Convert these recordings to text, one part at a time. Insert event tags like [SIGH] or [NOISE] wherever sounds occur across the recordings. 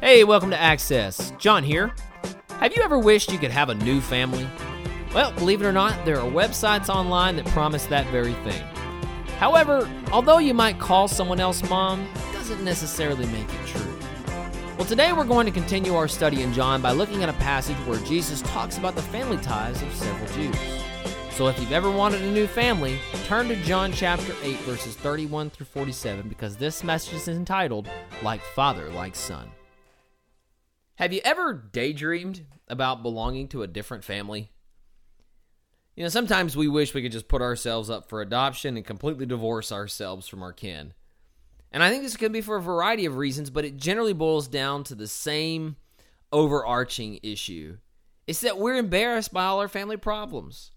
Hey, welcome to Access. John here. Have you ever wished you could have a new family? Well, believe it or not, there are websites online that promise that very thing. However, although you might call someone else mom, it doesn't necessarily make it true. Well, today we're going to continue our study in John by looking at a passage where Jesus talks about the family ties of several Jews. So if you've ever wanted a new family, turn to John chapter 8, verses 31 through 47, because this message is entitled, Like Father, Like Son. Have you ever daydreamed about belonging to a different family? You know, sometimes we wish we could just put ourselves up for adoption and completely divorce ourselves from our kin. And I think this could be for a variety of reasons, but it generally boils down to the same overarching issue. It's that we're embarrassed by all our family problems.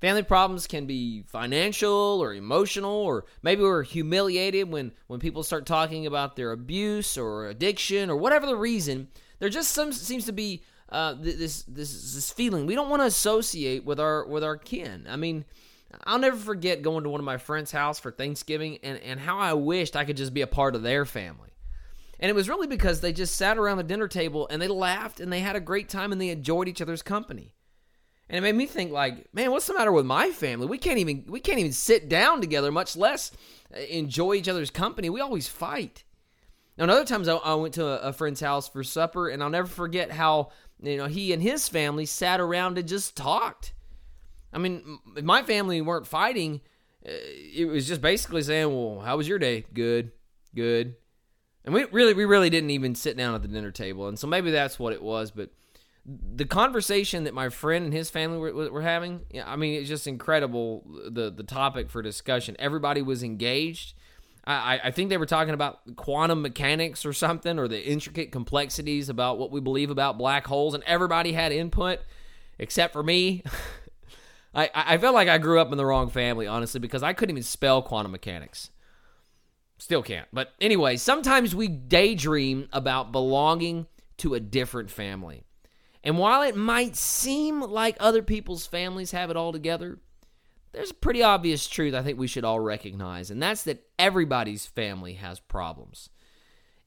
Family problems can be financial or emotional, or maybe we're humiliated when, when people start talking about their abuse or addiction or whatever the reason. There just some, seems to be uh, this this this feeling we don't want to associate with our with our kin. I mean, I'll never forget going to one of my friends' house for Thanksgiving and and how I wished I could just be a part of their family. And it was really because they just sat around the dinner table and they laughed and they had a great time and they enjoyed each other's company. And it made me think like, man, what's the matter with my family? We can't even we can't even sit down together, much less uh, enjoy each other's company. We always fight. Now, other times I, I went to a, a, friend's house for supper, and I'll never forget how you know he and his family sat around and just talked. I mean, my family weren't fighting, uh, it was just basically saying, "Well, how was your day? Good, good." And we really, we really didn't even sit down at the dinner table, and so maybe that's what it was. But the conversation that my friend and his family were, were having, I mean, it's just incredible. The the topic for discussion, everybody was engaged I, I think they were talking about quantum mechanics or something, or the intricate complexities about what we believe about black holes, and everybody had input except for me. [LAUGHS] I, I felt like I grew up in the wrong family, honestly, because I couldn't even spell quantum mechanics. Still can't. But anyway, sometimes we daydream about belonging to a different family. And while it might seem like other people's families have it all together, there's a pretty obvious truth I think we should all recognize, and that's that everybody's family has problems,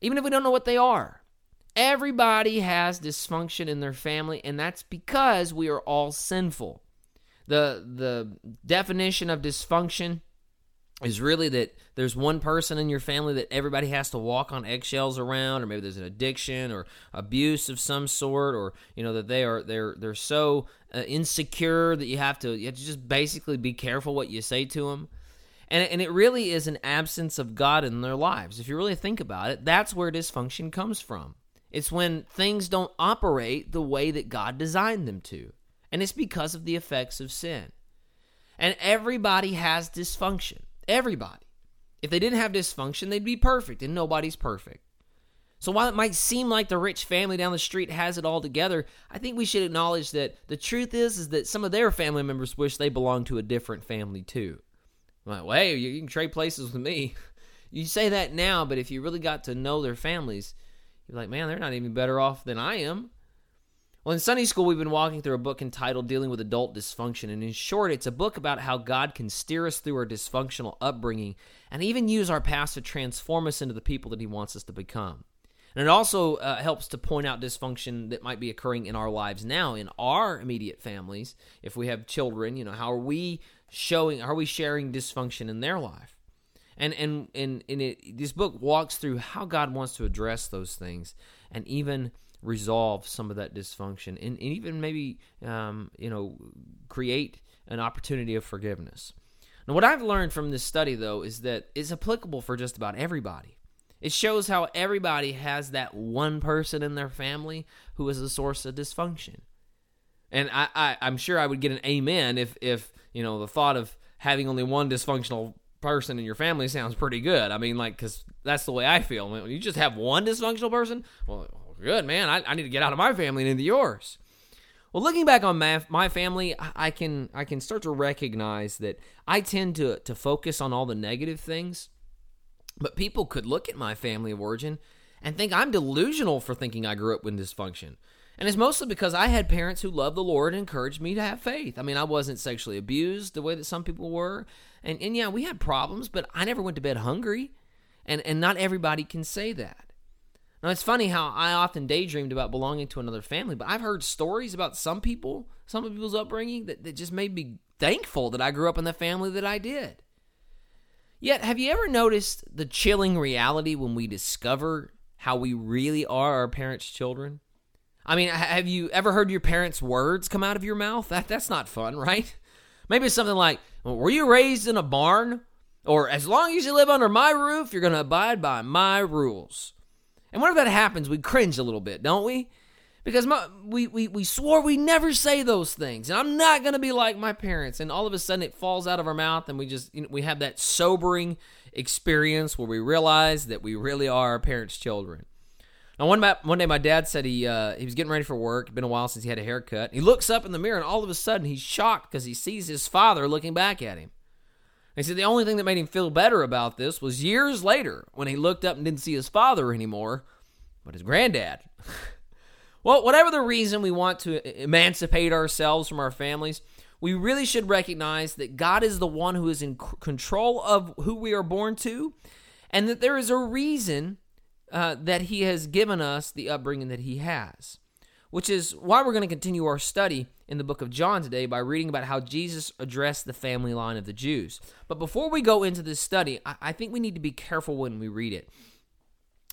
even if we don't know what they are. Everybody has dysfunction in their family, and that's because we are all sinful. The, the definition of dysfunction is really that there's one person in your family that everybody has to walk on eggshells around or maybe there's an addiction or abuse of some sort or you know that they are they're they're so uh, insecure that you have to you have to just basically be careful what you say to them and and it really is an absence of God in their lives. If you really think about it that's where dysfunction comes from. It's when things don't operate the way that God designed them to. And it's because of the effects of sin. And everybody has dysfunction. Everybody. If they didn't have dysfunction, they'd be perfect, and nobody's perfect. So while it might seem like the rich family down the street has it all together, I think we should acknowledge that the truth is is that some of their family members wish they belonged to a different family too. I'm like, well, hey, you can trade places with me. [LAUGHS] You say that now, but if you really got to know their families, you're like, man, they're not even better off than I am. Well, in Sunday school, we've been walking through a book entitled Dealing with Adult Dysfunction. And in short, it's a book about how God can steer us through our dysfunctional upbringing and even use our past to transform us into the people that He wants us to become. And it also uh, helps to point out dysfunction that might be occurring in our lives now, in our immediate families. If we have children, you know, how are we showing, are we sharing dysfunction in their life? And and and, and it, this book walks through how God wants to address those things and even resolve some of that dysfunction and, and even maybe um, you know create an opportunity of forgiveness now what i've learned from this study though is that it's applicable for just about everybody it shows how everybody has that one person in their family who is a source of dysfunction and I, I i'm sure i would get an amen if if you know the thought of having only one dysfunctional person in your family sounds pretty good. I mean, like, because that's the way I feel. Mean, you just have one dysfunctional person. Well, good, man. I, I need to get out of my family and into yours. Well, looking back on my, my family, I can I can start to recognize that I tend to to focus on all the negative things, but people could look at my family of origin and think I'm delusional for thinking I grew up with dysfunction. And it's mostly because I had parents who loved the Lord and encouraged me to have faith. I mean, I wasn't sexually abused the way that some people were. And, and yeah, we had problems, but I never went to bed hungry. And, and not everybody can say that. Now, it's funny how I often daydreamed about belonging to another family, but I've heard stories about some people, some people's upbringing, that, that just made me thankful that I grew up in the family that I did. Yet, have you ever noticed the chilling reality when we discover how we really are our parents' children? I mean, have you ever heard your parents' words come out of your mouth? That that's not fun, [LAUGHS] right? Maybe it's something like, "Were you raised in a barn?" Or, "As long as you live under my roof, you're going to abide by my rules." And whenever that happens, we cringe a little bit, don't we? Because my, we, we, we swore we never say those things. And I'm not going to be like my parents. And all of a sudden it falls out of our mouth and we just, you know, we have that sobering experience where we realize that we really are our parents' children. Now, one, one day my dad said he, uh, he was getting ready for work. It'd been a while since he had a haircut. He looks up in the mirror and all of a sudden he's shocked because he sees his father looking back at him. He said the only thing that made him feel better about this was years later when he looked up and didn't see his father anymore, but his granddad. [LAUGHS] Well, whatever the reason we want to emancipate ourselves from our families, we really should recognize that God is the one who is in control of who we are born to, and that there is a reason uh, that He has given us the upbringing that He has. Which is why we're going to continue our study in the book of John today by reading about how Jesus addressed the family line of the Jews. But before we go into this study, I, I think we need to be careful when we read it.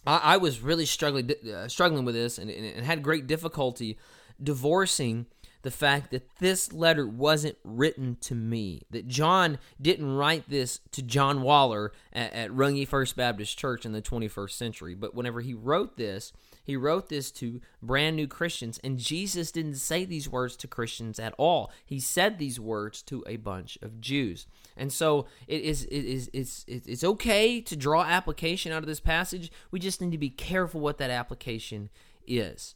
I, I was really struggling uh, struggling with this and, and had great difficulty divorcing the fact that this letter wasn't written to me, that John didn't write this to John Waller at, at Runge First Baptist Church in the 21st century, but whenever he wrote this, he wrote this to brand new Christians, and Jesus didn't say these words to Christians at all. He said these words to a bunch of Jews. And so it is it is it's it's okay to draw application out of this passage. We just need to be careful what that application is.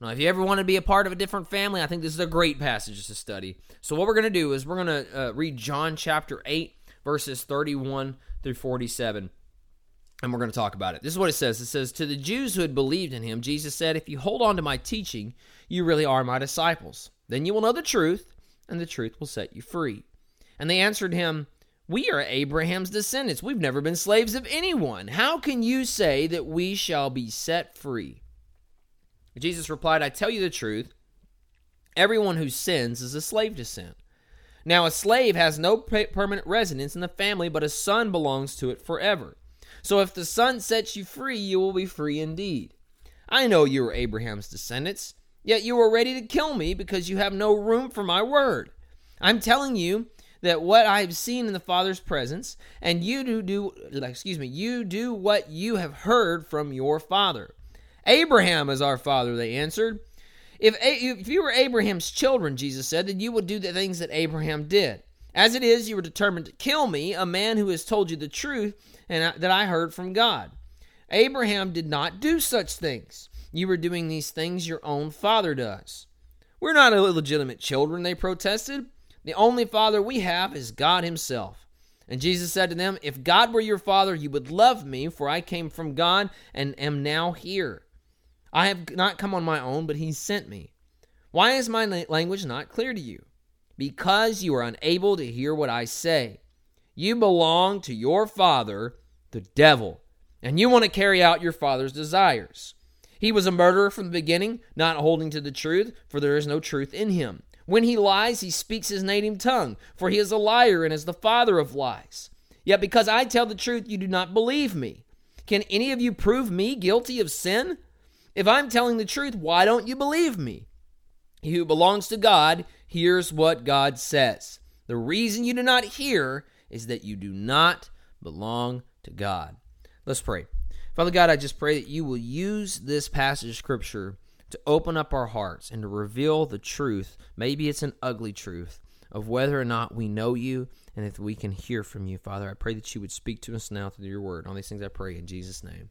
Now, if you ever want to be a part of a different family, I think this is a great passage to study. So, what we're going to do is we're going to uh, read John chapter 8, verses 31 through 47 and we're going to talk about it. This is what it says. It says, To the Jews who had believed in him, Jesus said, If you hold on to my teaching, you really are my disciples. Then you will know the truth, and the truth will set you free. And they answered him, We are Abraham's descendants. We've never been slaves of anyone. How can you say that we shall be set free? Jesus replied, I tell you the truth. Everyone who sins is a slave to sin. Now, a slave has no permanent residence in the family, but a son belongs to it forever. So if the Son sets you free, you will be free indeed. I know you are Abraham's descendants, yet you are ready to kill me because you have no room for my word. I'm telling you that what I have seen in the Father's presence, and you do do excuse me, you do what you have heard from your father. Abraham is our father, they answered. If, if you were Abraham's children, Jesus said, then you would do the things that Abraham did. As it is, you were determined to kill me, a man who has told you the truth and that I heard from God. Abraham did not do such things. You were doing these things your own father does. We're not illegitimate children, they protested. The only father we have is God Himself. And Jesus said to them, If God were your father, you would love me, for I came from God and am now here. I have not come on my own, but He sent me. Why is my language not clear to you? Because you are unable to hear what I say. You belong to your father, the devil, and you want to carry out your father's desires. He was a murderer from the beginning, not holding to the truth, for there is no truth in him. When he lies, he speaks his native tongue, for he is a liar and is the father of lies. Yet because I tell the truth, you do not believe me. Can any of you prove me guilty of sin? If I'm telling the truth, why don't you believe me? He who belongs to God hears what God says. The reason you do not hear is that you do not belong to God. Let's pray. Father God, I just pray that you will use this passage of scripture to open up our hearts and to reveal the truth. Maybe it's an ugly truth of whether or not we know you and if we can hear from you, Father. I pray that you would speak to us now through your word. All these things I pray in Jesus' name.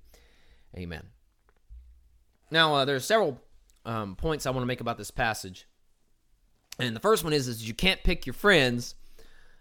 Amen. Now, uh, there are several um, points I want to make about this passage. And the first one is, is you can't pick your friends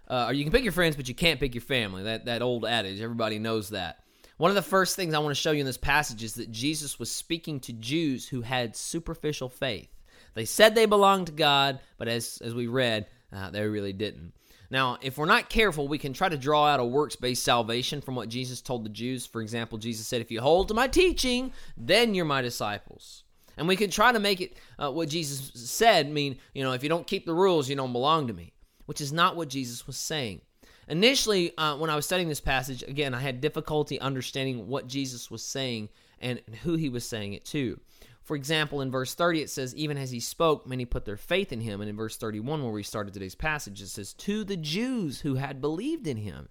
uh, or you can pick your friends, but you can't pick your family. That that old adage, everybody knows that. One of the first things I want to show you in this passage is that Jesus was speaking to Jews who had superficial faith. They said they belonged to God, but as as we read, uh, they really didn't. Now, if we're not careful, we can try to draw out a works based salvation from what Jesus told the Jews. For example, Jesus said, If you hold to my teaching, then you're my disciples. And we can try to make it uh, what Jesus said mean, you know, if you don't keep the rules, you don't belong to me, which is not what Jesus was saying. Initially, uh, when I was studying this passage, again, I had difficulty understanding what Jesus was saying and who he was saying it to. For example, in verse 30, it says, Even as he spoke, many put their faith in him. And in verse 31, where we started today's passage, it says, To the Jews who had believed in him,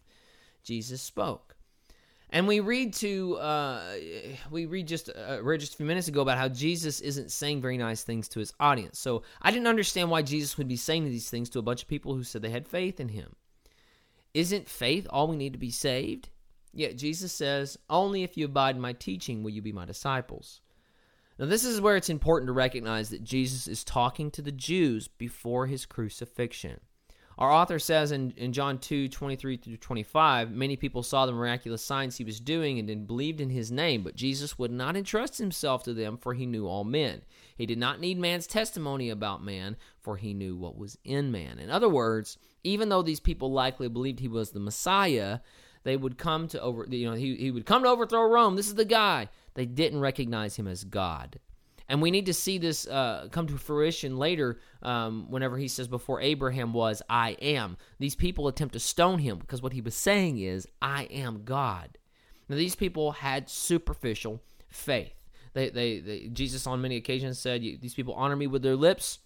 Jesus spoke. And we read to uh, we read just uh, read just a few minutes ago about how Jesus isn't saying very nice things to his audience. So I didn't understand why Jesus would be saying these things to a bunch of people who said they had faith in him. Isn't faith all we need to be saved? Yet Jesus says, "Only if you abide in my teaching will you be my disciples." Now, this is where it's important to recognize that Jesus is talking to the Jews before his crucifixion. Our author says in, in John 2 23 through 25, many people saw the miraculous signs he was doing and then believed in his name, but Jesus would not entrust himself to them, for he knew all men. He did not need man's testimony about man, for he knew what was in man. In other words, even though these people likely believed he was the Messiah, they would come to over you know he, he would come to overthrow Rome. This is the guy. They didn't recognize him as God. And we need to see this uh, come to fruition later um, whenever he says, Before Abraham was, I am. These people attempt to stone him because what he was saying is, I am God. Now, these people had superficial faith. They, they, they Jesus, on many occasions, said, These people honor me with their lips,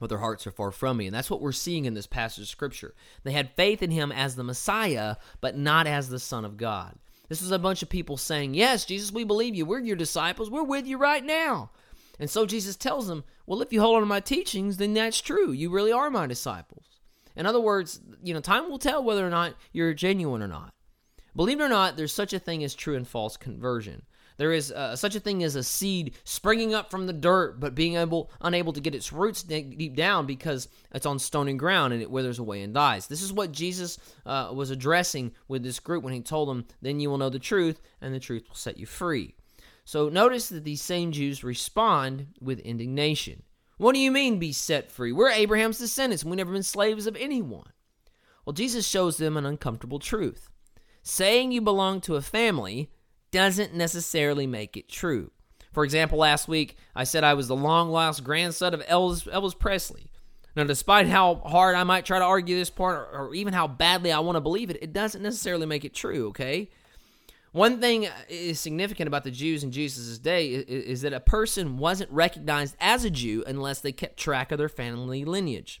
but their hearts are far from me. And that's what we're seeing in this passage of Scripture. They had faith in him as the Messiah, but not as the Son of God. This was a bunch of people saying, Yes, Jesus, we believe you. We're your disciples. We're with you right now. And so Jesus tells them, Well, if you hold on to my teachings, then that's true. You really are my disciples. In other words, you know, time will tell whether or not you're genuine or not. Believe it or not, there's such a thing as true and false conversion. There is uh, such a thing as a seed springing up from the dirt, but being able unable to get its roots deep down because it's on stony ground and it withers away and dies. This is what Jesus uh, was addressing with this group when he told them, "Then you will know the truth, and the truth will set you free." So notice that these same Jews respond with indignation. What do you mean, be set free? We're Abraham's descendants, and we've never been slaves of anyone. Well, Jesus shows them an uncomfortable truth. Saying you belong to a family doesn't necessarily make it true. For example, last week I said I was the long lost grandson of Elvis, Elvis Presley. Now, despite how hard I might try to argue this part, or, or even how badly I want to believe it, it doesn't necessarily make it true, okay? One thing is significant about the Jews in Jesus' day is, is that a person wasn't recognized as a Jew unless they kept track of their family lineage.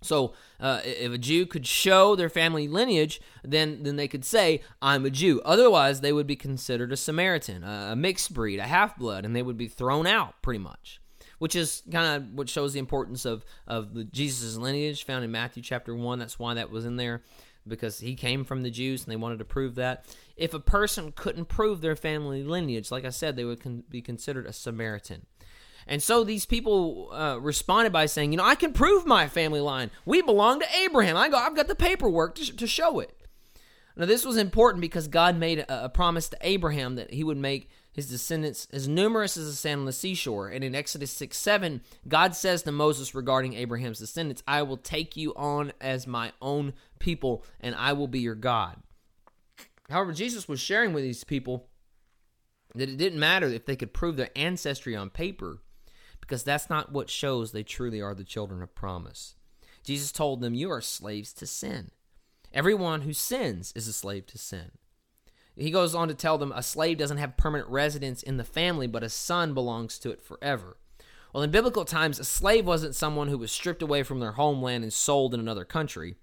So, uh, if a Jew could show their family lineage, then then they could say, "I'm a Jew." Otherwise, they would be considered a Samaritan, a, mixed breed, a half blood, and they would be thrown out, pretty much. Which is kind of what shows the importance of of the Jesus' lineage found in Matthew chapter one. That's why that was in there, because he came from the Jews, and they wanted to prove that. If a person couldn't prove their family lineage, like I said, they would con- be considered a Samaritan. And so these people uh, responded by saying, you know, I can prove my family line. We belong to Abraham. I go, I've got the paperwork to, to show it. Now, this was important because God made a, a promise to Abraham that he would make his descendants as numerous as the sand on the seashore. And in Exodus 6 7, God says to Moses regarding Abraham's descendants, I will take you on as my own people, and I will be your God. However, Jesus was sharing with these people that it didn't matter if they could prove their ancestry on paper because that's not what shows they truly are the children of promise. Jesus told them, You are slaves to sin. Everyone who sins is a slave to sin. He goes on to tell them a slave doesn't have permanent residence in the family, but a son belongs to it forever. Well, in biblical times, a slave wasn't someone who was stripped away from their homeland and sold in another country,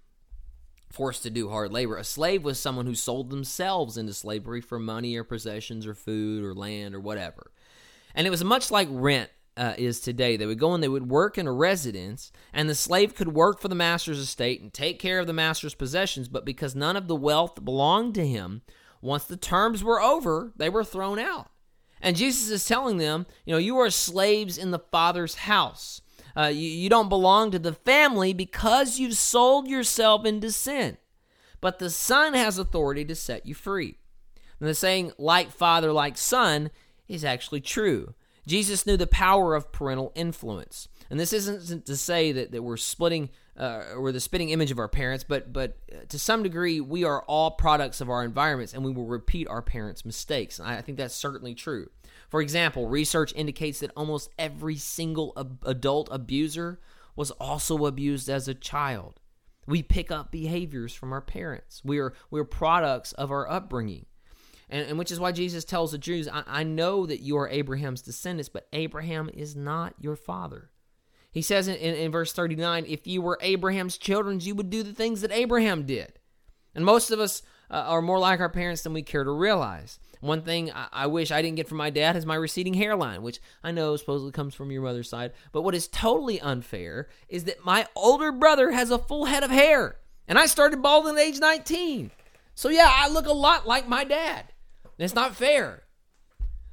forced to do hard labor. A slave was someone who sold themselves into slavery for money or possessions or food or land or whatever. And it was much like rent uh, is today. They would go and they would work in a residence, and the slave could work for the master's estate and take care of the master's possessions, but because none of the wealth belonged to him, once the terms were over, they were thrown out. And Jesus is telling them, you know, you are slaves in the Father's house. Uh, you, you don't belong to the family because you've sold yourself into sin. But the Son has authority to set you free. And the saying, like father, like son, is actually true. Jesus knew the power of parental influence. And this isn't to say that, that we're splitting uh, the spitting image of our parents, but but uh, to some degree we are all products of our environments, and we will repeat our parents' mistakes. And I think that's certainly true. For example, research indicates that almost every single ab- adult abuser was also abused as a child. We pick up behaviors from our parents. We are we're products of our upbringing. And, and which is why Jesus tells the Jews, I, I know that you are Abraham's descendants, but Abraham is not your father. He says in, in, in, verse 39 if you were Abraham's children, you would do the things that Abraham did. And most of us uh, are more like our parents than we care to realize. One thing I, I wish I didn't get from my dad is my receding hairline, which I know supposedly comes from your mother's side. But what is totally unfair is that my older brother has a full head of hair, and I started balding at age 19. So yeah, I look a lot like my dad. It's not fair.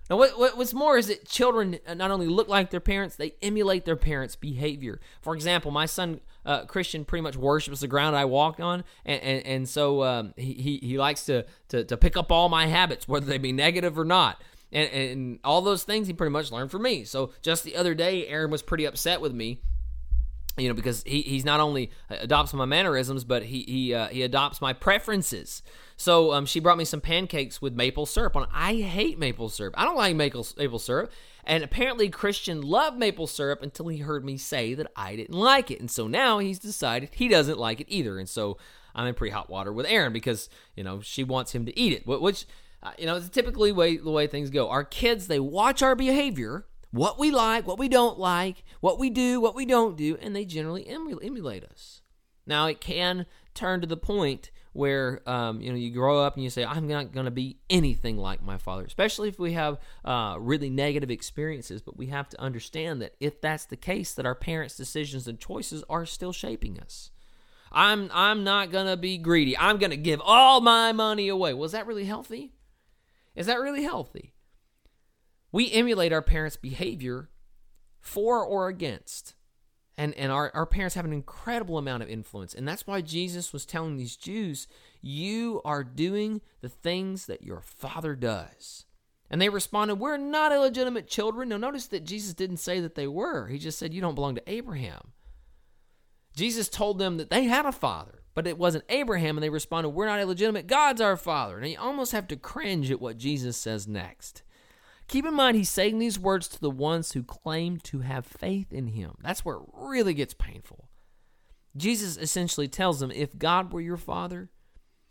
Now, what, what, what's more is that children not only look like their parents, they emulate their parents' behavior. For example, my son uh, Christian pretty much worships the ground I walk on, and, and, and so um, he, he likes to, to, to pick up all my habits, whether they be negative or not. And, and all those things he pretty much learned from me. So just the other day, Erin was pretty upset with me you know, because he, he's not only adopts my mannerisms, but he he uh, he adopts my preferences. So um, she brought me some pancakes with maple syrup on. I hate maple syrup. I don't like maple maple syrup. And apparently Christian loved maple syrup until he heard me say that I didn't like it. And so now he's decided he doesn't like it either. And so I'm in pretty hot water with Erin because you know she wants him to eat it, which uh, you know is typically way the way things go. Our kids they watch our behavior, what we like, what we don't like, what we do, what we don't do, and they generally emulate us. Now it can turn to the point where um, you know you grow up and you say i'm not going to be anything like my father especially if we have uh, really negative experiences but we have to understand that if that's the case that our parents decisions and choices are still shaping us. I'm i'm not going to be greedy. I'm going to give all my money away. Was that really healthy? Is that really healthy we emulate our parents behavior for or against. And and our, our parents have an incredible amount of influence. And that's why jesus was telling these jews you are doing the things that your father does. And they responded we're not illegitimate children. Now notice that jesus didn't say that they were. He just said you don't belong to abraham. Jesus told them that they had a father but it wasn't abraham and they responded we're not illegitimate. God's our father. And you almost have to cringe at what jesus says next Keep in mind, he's saying these words to the ones who claim to have faith in him. That's where it really gets painful. Jesus essentially tells them if God were your father,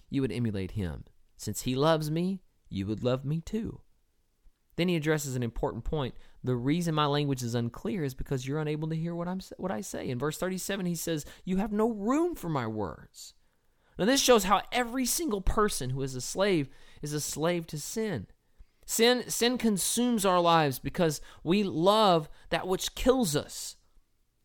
you would emulate him. Since he loves me, you would love me too. Then he addresses an important point. The reason my language is unclear is because you're unable to hear what I'm what I say. In verse 37 he says, "You have no room for my words." Now this shows how every single person who is a slave is a slave to sin. Sin, sin consumes our lives because we love that which kills us.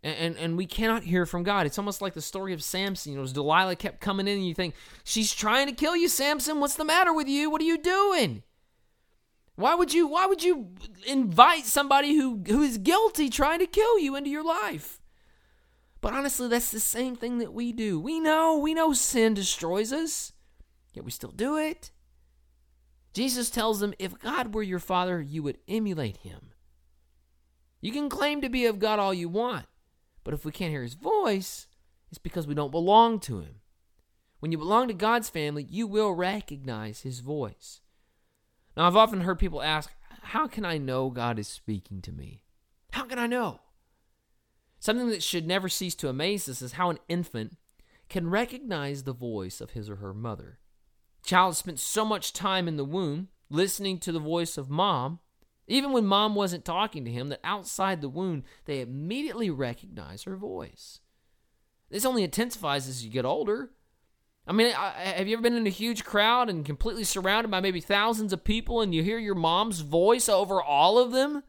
And, and, and, we cannot hear from God. It's almost like the story of Samson. You know, Delilah kept coming in, and you think, she's trying to kill you, Samson. What's the matter with you? What are you doing? Why would you why would you invite somebody who, who is guilty trying to kill you into your life? But honestly, that's the same thing that we do. We know, we know sin destroys us, yet we still do it. Jesus tells them, if God were your father, you would emulate him. You can claim to be of God all you want, but if we can't hear his voice, it's because we don't belong to him. When you belong to God's family, you will recognize his voice. Now, I've often heard people ask, How can I know God is speaking to me? How can I know? Something that should never cease to amaze us is how an infant can recognize the voice of his or her mother. Child spent so much time in the womb listening to the voice of mom, even when mom wasn't talking to him, that outside the womb, they immediately recognize her voice. This only intensifies as you get older. I mean, have you ever been in a huge crowd and completely surrounded by maybe thousands of people and you hear your mom's voice over all of them?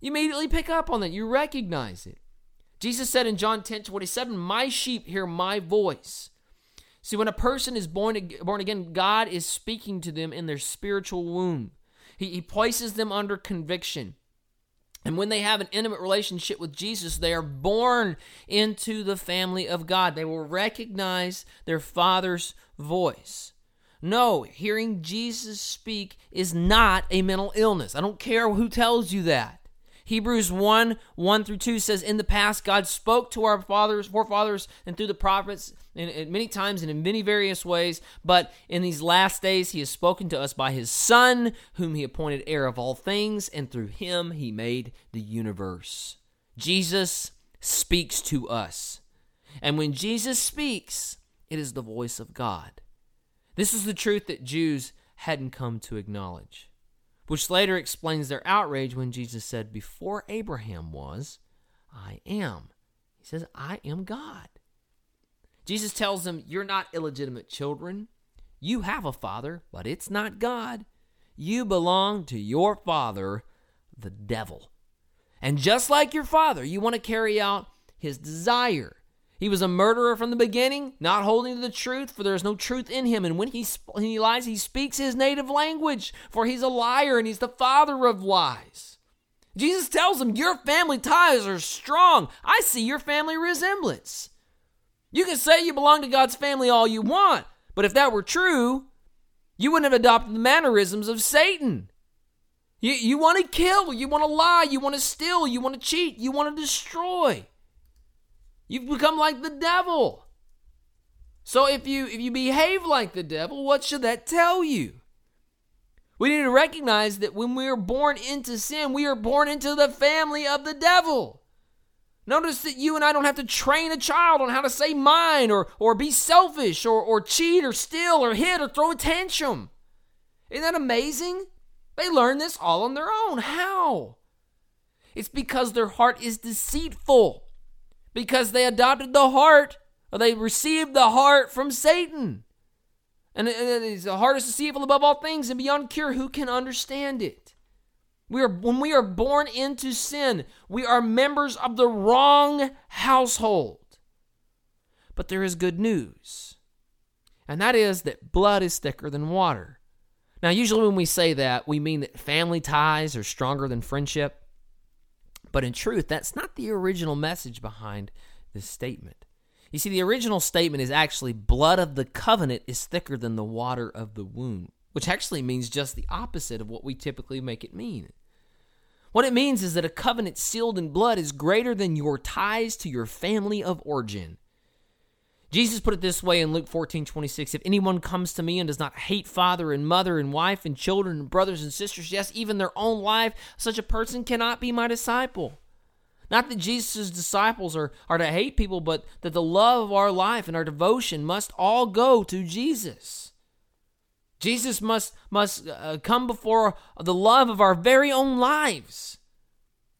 You immediately pick up on that. You recognize it. Jesus said in John 10 27, My sheep hear my voice, See, when a person is born, born again, God is speaking to them in their spiritual womb. He, he places them under conviction. And when they have an intimate relationship with Jesus, they are born into the family of God. They will recognize their Father's voice. No, hearing Jesus speak is not a mental illness. I don't care who tells you that. Hebrews 1 1 through 2 says, In the past, God spoke to our fathers, forefathers, and through the prophets in, in many times and in many various ways. But in these last days, He has spoken to us by His Son, whom He appointed heir of all things, and through Him He made the universe. Jesus speaks to us. And when Jesus speaks, it is the voice of God. This is the truth that Jews hadn't come to acknowledge which later explains their outrage when Jesus said, Before Abraham was, I am. He says, I am God. Jesus tells them, You're not illegitimate children. You have a father, but it's not God. You belong to your father, the devil. And just like your father, you want to carry out his desire. He was a murderer from the beginning, not holding to the truth, for there is no truth in him. And when he, he lies, he speaks his native language, for he's a liar and he's the father of lies. Jesus tells him, Your family ties are strong. I see your family resemblance. You can say you belong to God's family all you want, but if that were true, you wouldn't have adopted the mannerisms of Satan. You, you want to kill, you want to lie, you want to steal, you want to cheat, you want to destroy. You've become like the devil. So if you if you behave like the devil, what should that tell you? We need to recognize that when we are born into sin, we are born into the family of the devil. Notice that you and I don't have to train a child on how to say mine or, or be selfish or, or cheat or steal or hit or throw a tantrum. Isn't that amazing? They learn this all on their own. How? It's because their heart is deceitful because they adopted the heart, or they received the heart from Satan. And it is the heart is deceitful above all things and beyond cure. Who can understand it? We are when we are born into sin, we are members of the wrong household. But there is good news. And that is that blood is thicker than water. Now, usually when we say that, we mean that family ties are stronger than friendship. But in truth, that's not the original message behind this statement. You see, the original statement is actually blood of the covenant is thicker than the water of the womb, which actually means just the opposite of what we typically make it mean. What it means is that a covenant sealed in blood is greater than your ties to your family of origin. Jesus put it this way in Luke 14 26 If anyone comes to me and does not hate father and mother and wife and children and brothers and sisters, yes, even their own life, such a person cannot be my disciple. Not that Jesus' disciples are, are to hate people, but that the love of our life and our devotion must all go to Jesus. Jesus must, must uh, come before the love of our very own lives.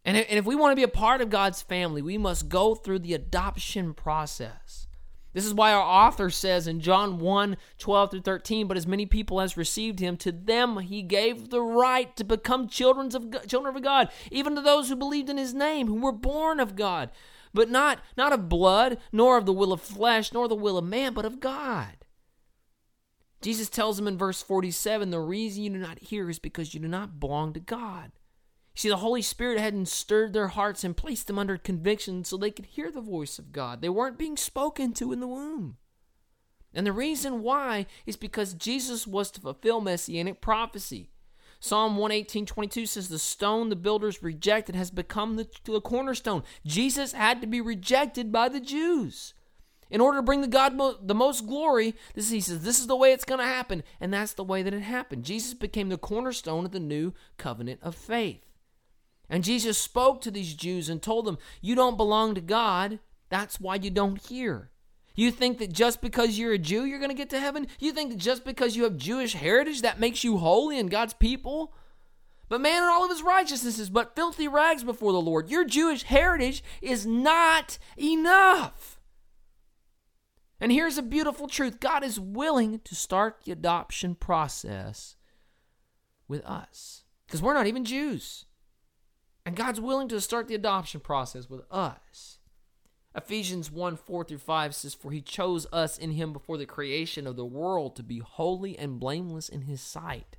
And if we want to be a part of God's family, we must go through the adoption process. This is why our author says in John 1 12 through 13, but as many people as received him, to them he gave the right to become children of, God, children of God, even to those who believed in his name, who were born of God, but not, not of blood, nor of the will of flesh, nor the will of man, but of God. Jesus tells them in verse 47 the reason you do not hear is because you do not belong to God. See, the Holy Spirit hadn't stirred their hearts and placed them under conviction so they could hear the voice of God. They weren't being spoken to in the womb. And the reason why is because Jesus was to fulfill messianic prophecy. Psalm 118, 22 says, The stone the builders rejected has become the, the cornerstone. Jesus had to be rejected by the Jews. In order to bring the God mo- the most glory, this he says, this is the way it's going to happen, and that's the way that it happened. Jesus became the cornerstone of the new covenant of faith. And Jesus spoke to these Jews and told them, You don't belong to God. That's why you don't hear. You think that just because you're a Jew, you're going to get to heaven? You think that just because you have Jewish heritage, that makes you holy and God's people? But man in all of his righteousness is but filthy rags before the Lord. Your Jewish heritage is not enough. And here's a beautiful truth God is willing to start the adoption process with us because we're not even Jews. And God's willing to start the adoption process with us. Ephesians 1 4 through 5 says, For he chose us in him before the creation of the world to be holy and blameless in his sight.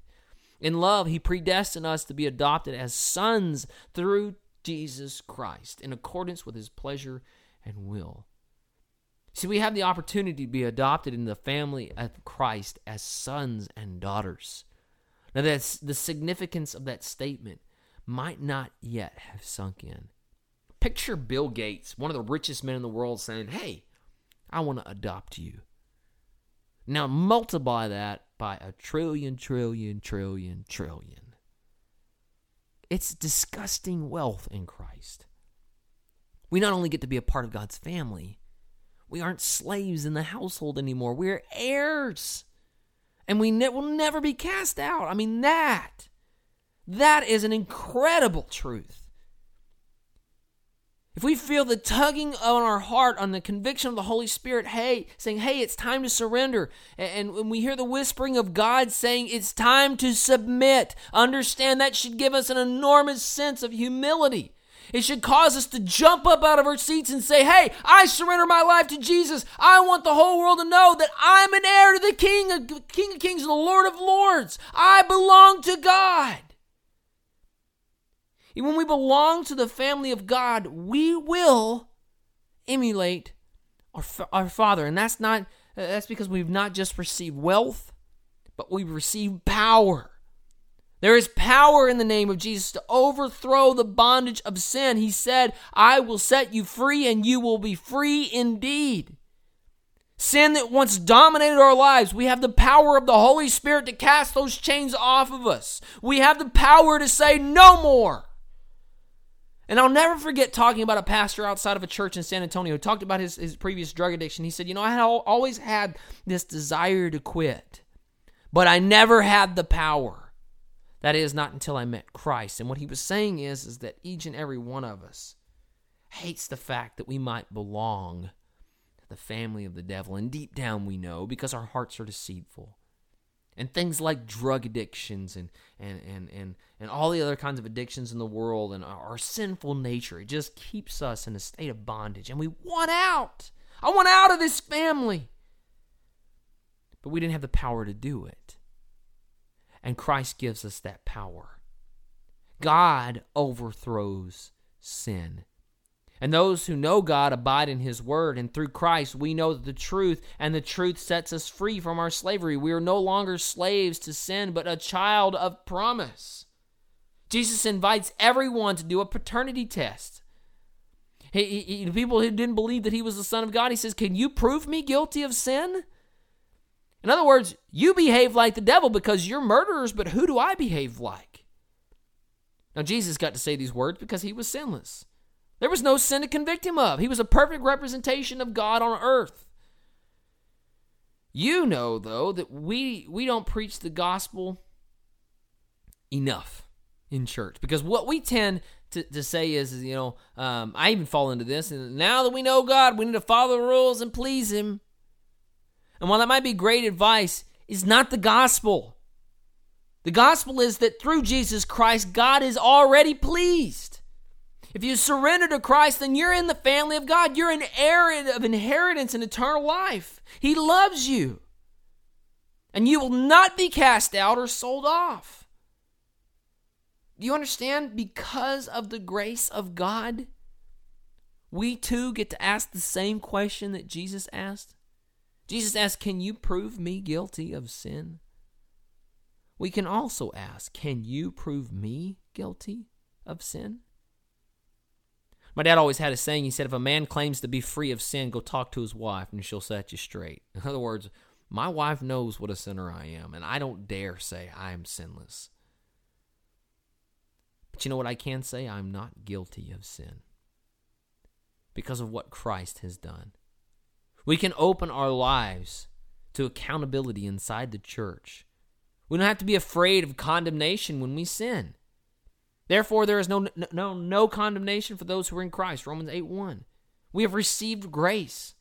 In love, he predestined us to be adopted as sons through Jesus Christ in accordance with his pleasure and will. See, we have the opportunity to be adopted in the family of Christ as sons and daughters. Now, that's the significance of that statement might not yet have sunk in. Picture Bill Gates, one of the richest men in the world, saying, Hey, I want to adopt you. Now multiply that by a trillion, trillion, trillion, trillion. It's disgusting wealth in Christ. We not only get to be a part of God's family, we aren't slaves in the household anymore. We're heirs. And we ne- will never be cast out. I mean, that, that is an incredible truth. If we feel the tugging on our heart on the conviction of the Holy Spirit, hey, saying, hey, it's time to surrender, and when we hear the whispering of God saying, it's time to submit, understand that should give us an enormous sense of humility. It should cause us to jump up out of our seats and say, Hey, I surrender my life to Jesus. I want the whole world to know that I'm an heir to the King of, King of Kings and the Lord of Lords. I belong to God. And when we belong to the family of God, we will emulate our, our Father. And that's not uh, that's because we've not just received wealth, but we've received power. There is power in the name of Jesus to overthrow the bondage of sin. He said, I will set you free and you will be free indeed. Sin that once dominated our lives, we have the power of the Holy Spirit to cast those chains off of us. We have the power to say no more. And I'll never forget talking about a pastor outside of a church in San Antonio who talked about his, his previous drug addiction. He said, You know, I had always had this desire to quit, but I never had the power. That is, not until I met Christ. And what he was saying is, is that each and every one of us hates the fact that we might belong to the family of the devil. And deep down we know because our hearts are deceitful. And things like drug addictions and and and and, and all the other kinds of addictions in the world and our, our sinful nature it just keeps us in a state of bondage. And we want out. I want out of this family. But we didn't have the power to do it and christ gives us that power god overthrows sin and those who know God abide in His Word, and through Christ we know the truth, and the truth sets us free from our slavery. We are no longer slaves to sin, but a child of promise. Jesus invites everyone to do a paternity test. He, he, people who didn't believe that he was the Son of God, he says, Can you prove me guilty of sin? In other words, you behave like the devil because you're murderers, but who do I behave like? Now, Jesus got to say these words because he was sinless. There was no sin to convict him of. He was a perfect representation of God on earth. You know, though, that we we don't preach the gospel enough in church because what we tend to, to say is, is you know, um, I even fall into this. And now that we know God, we need to follow the rules and please Him. And while that might be great advice, is not the gospel. The gospel is that through Jesus Christ, God is already pleased. If you surrender to Christ, then you're in the family of God. You're an heir of inheritance and eternal life. He loves you. And you will not be cast out or sold off. Do you understand? Because of the grace of God, we too get to ask the same question that Jesus asked. Jesus asked, Can you prove me guilty of sin? We can also ask, Can you prove me guilty of sin? My dad always had a saying. He said, if a man claims to be free of sin, go talk to his wife and she'll set you straight. [LAUGHS] In other words, my wife knows what a sinner I am, and I don't dare say I am sinless. But you know what I can say? I'm not guilty of sin because of what Christ has done. We can open our lives to accountability inside the church. We don't have to be afraid of condemnation when we sin. Therefore, there is no, no, no condemnation for those who are in Christ. Romans 8 1. We have received grace.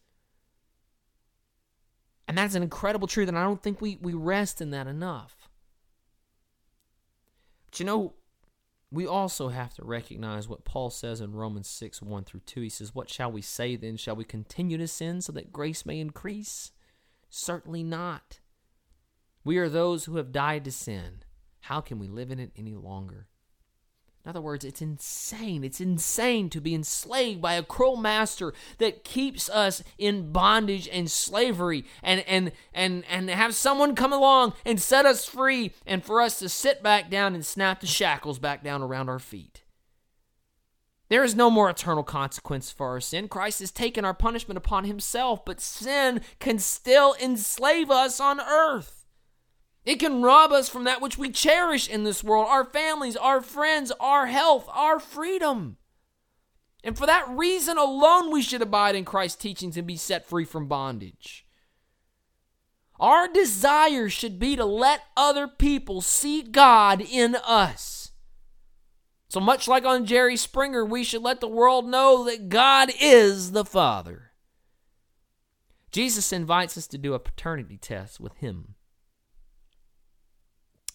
And that's an incredible truth, and I don't think we, we rest in that enough. But you know, we also have to recognize what Paul says in Romans 6 1 through 2. He says, What shall we say then? Shall we continue to sin so that grace may increase? Certainly not. We are those who have died to sin. How can we live in it any longer? In other words, it's insane. It's insane to be enslaved by a cruel master that keeps us in bondage and slavery and and and and have someone come along and set us free and for us to sit back down and snap the shackles back down around our feet. There is no more eternal consequence for our sin. Christ has taken our punishment upon himself, but sin can still enslave us on earth. It can rob us from that which we cherish in this world our families, our friends, our health, our freedom. And for that reason alone, we should abide in Christ's teachings and be set free from bondage. Our desire should be to let other people see God in us. So much like on Jerry Springer, we should let the world know that God is the Father. Jesus invites us to do a paternity test with Him.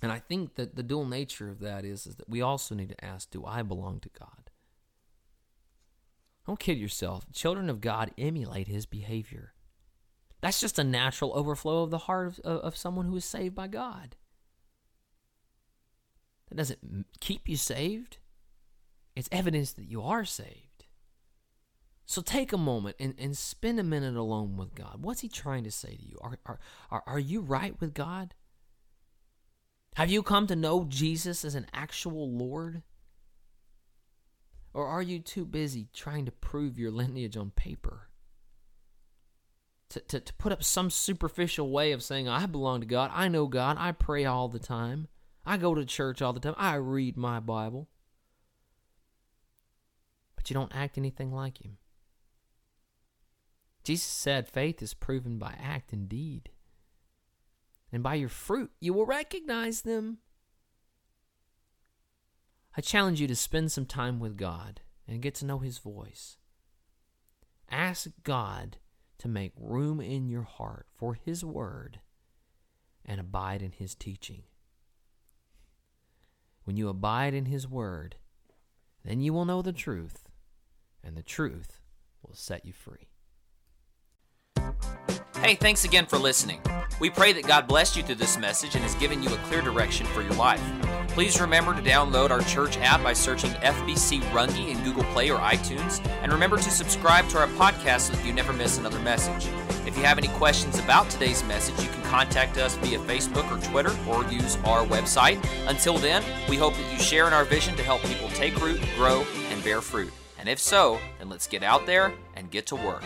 And I think that the dual nature of that is, is that we also need to ask, do I belong to God? Don't kid yourself. Children of God emulate his behavior. That's just a natural overflow of the heart of, of someone who is saved by God. That doesn't keep you saved, it's evidence that you are saved. So take a moment and, and spend a minute alone with God. What's He trying to say to you? Are, are, are, are you right with God? Have you come to know Jesus as an actual Lord? Or are you too busy trying to prove your lineage on paper? To, to, to put up some superficial way of saying, I belong to God, I know God, I pray all the time, I go to church all the time, I read my Bible. But you don't act anything like Him. Jesus said faith is proven by act and deed and by your fruit you will recognize them. I challenge you to spend some time with God and get to know His voice. Ask God to make room in your heart for His Word and abide in His teaching. When you abide in His Word, then you will know the truth, and the truth will set you free. Hey, thanks again for listening. We pray that God blessed you through this message and has given you a clear direction for your life. Please remember to download our church app by searching FBC Runge in Google Play or iTunes, and remember to subscribe to our podcast so that you never miss another message. If you have any questions about today's message, you can contact us via Facebook or Twitter or use our website. Until then, we hope that you share in our vision to help people take root, grow, and bear fruit. And if so, then let's get out there and get to work.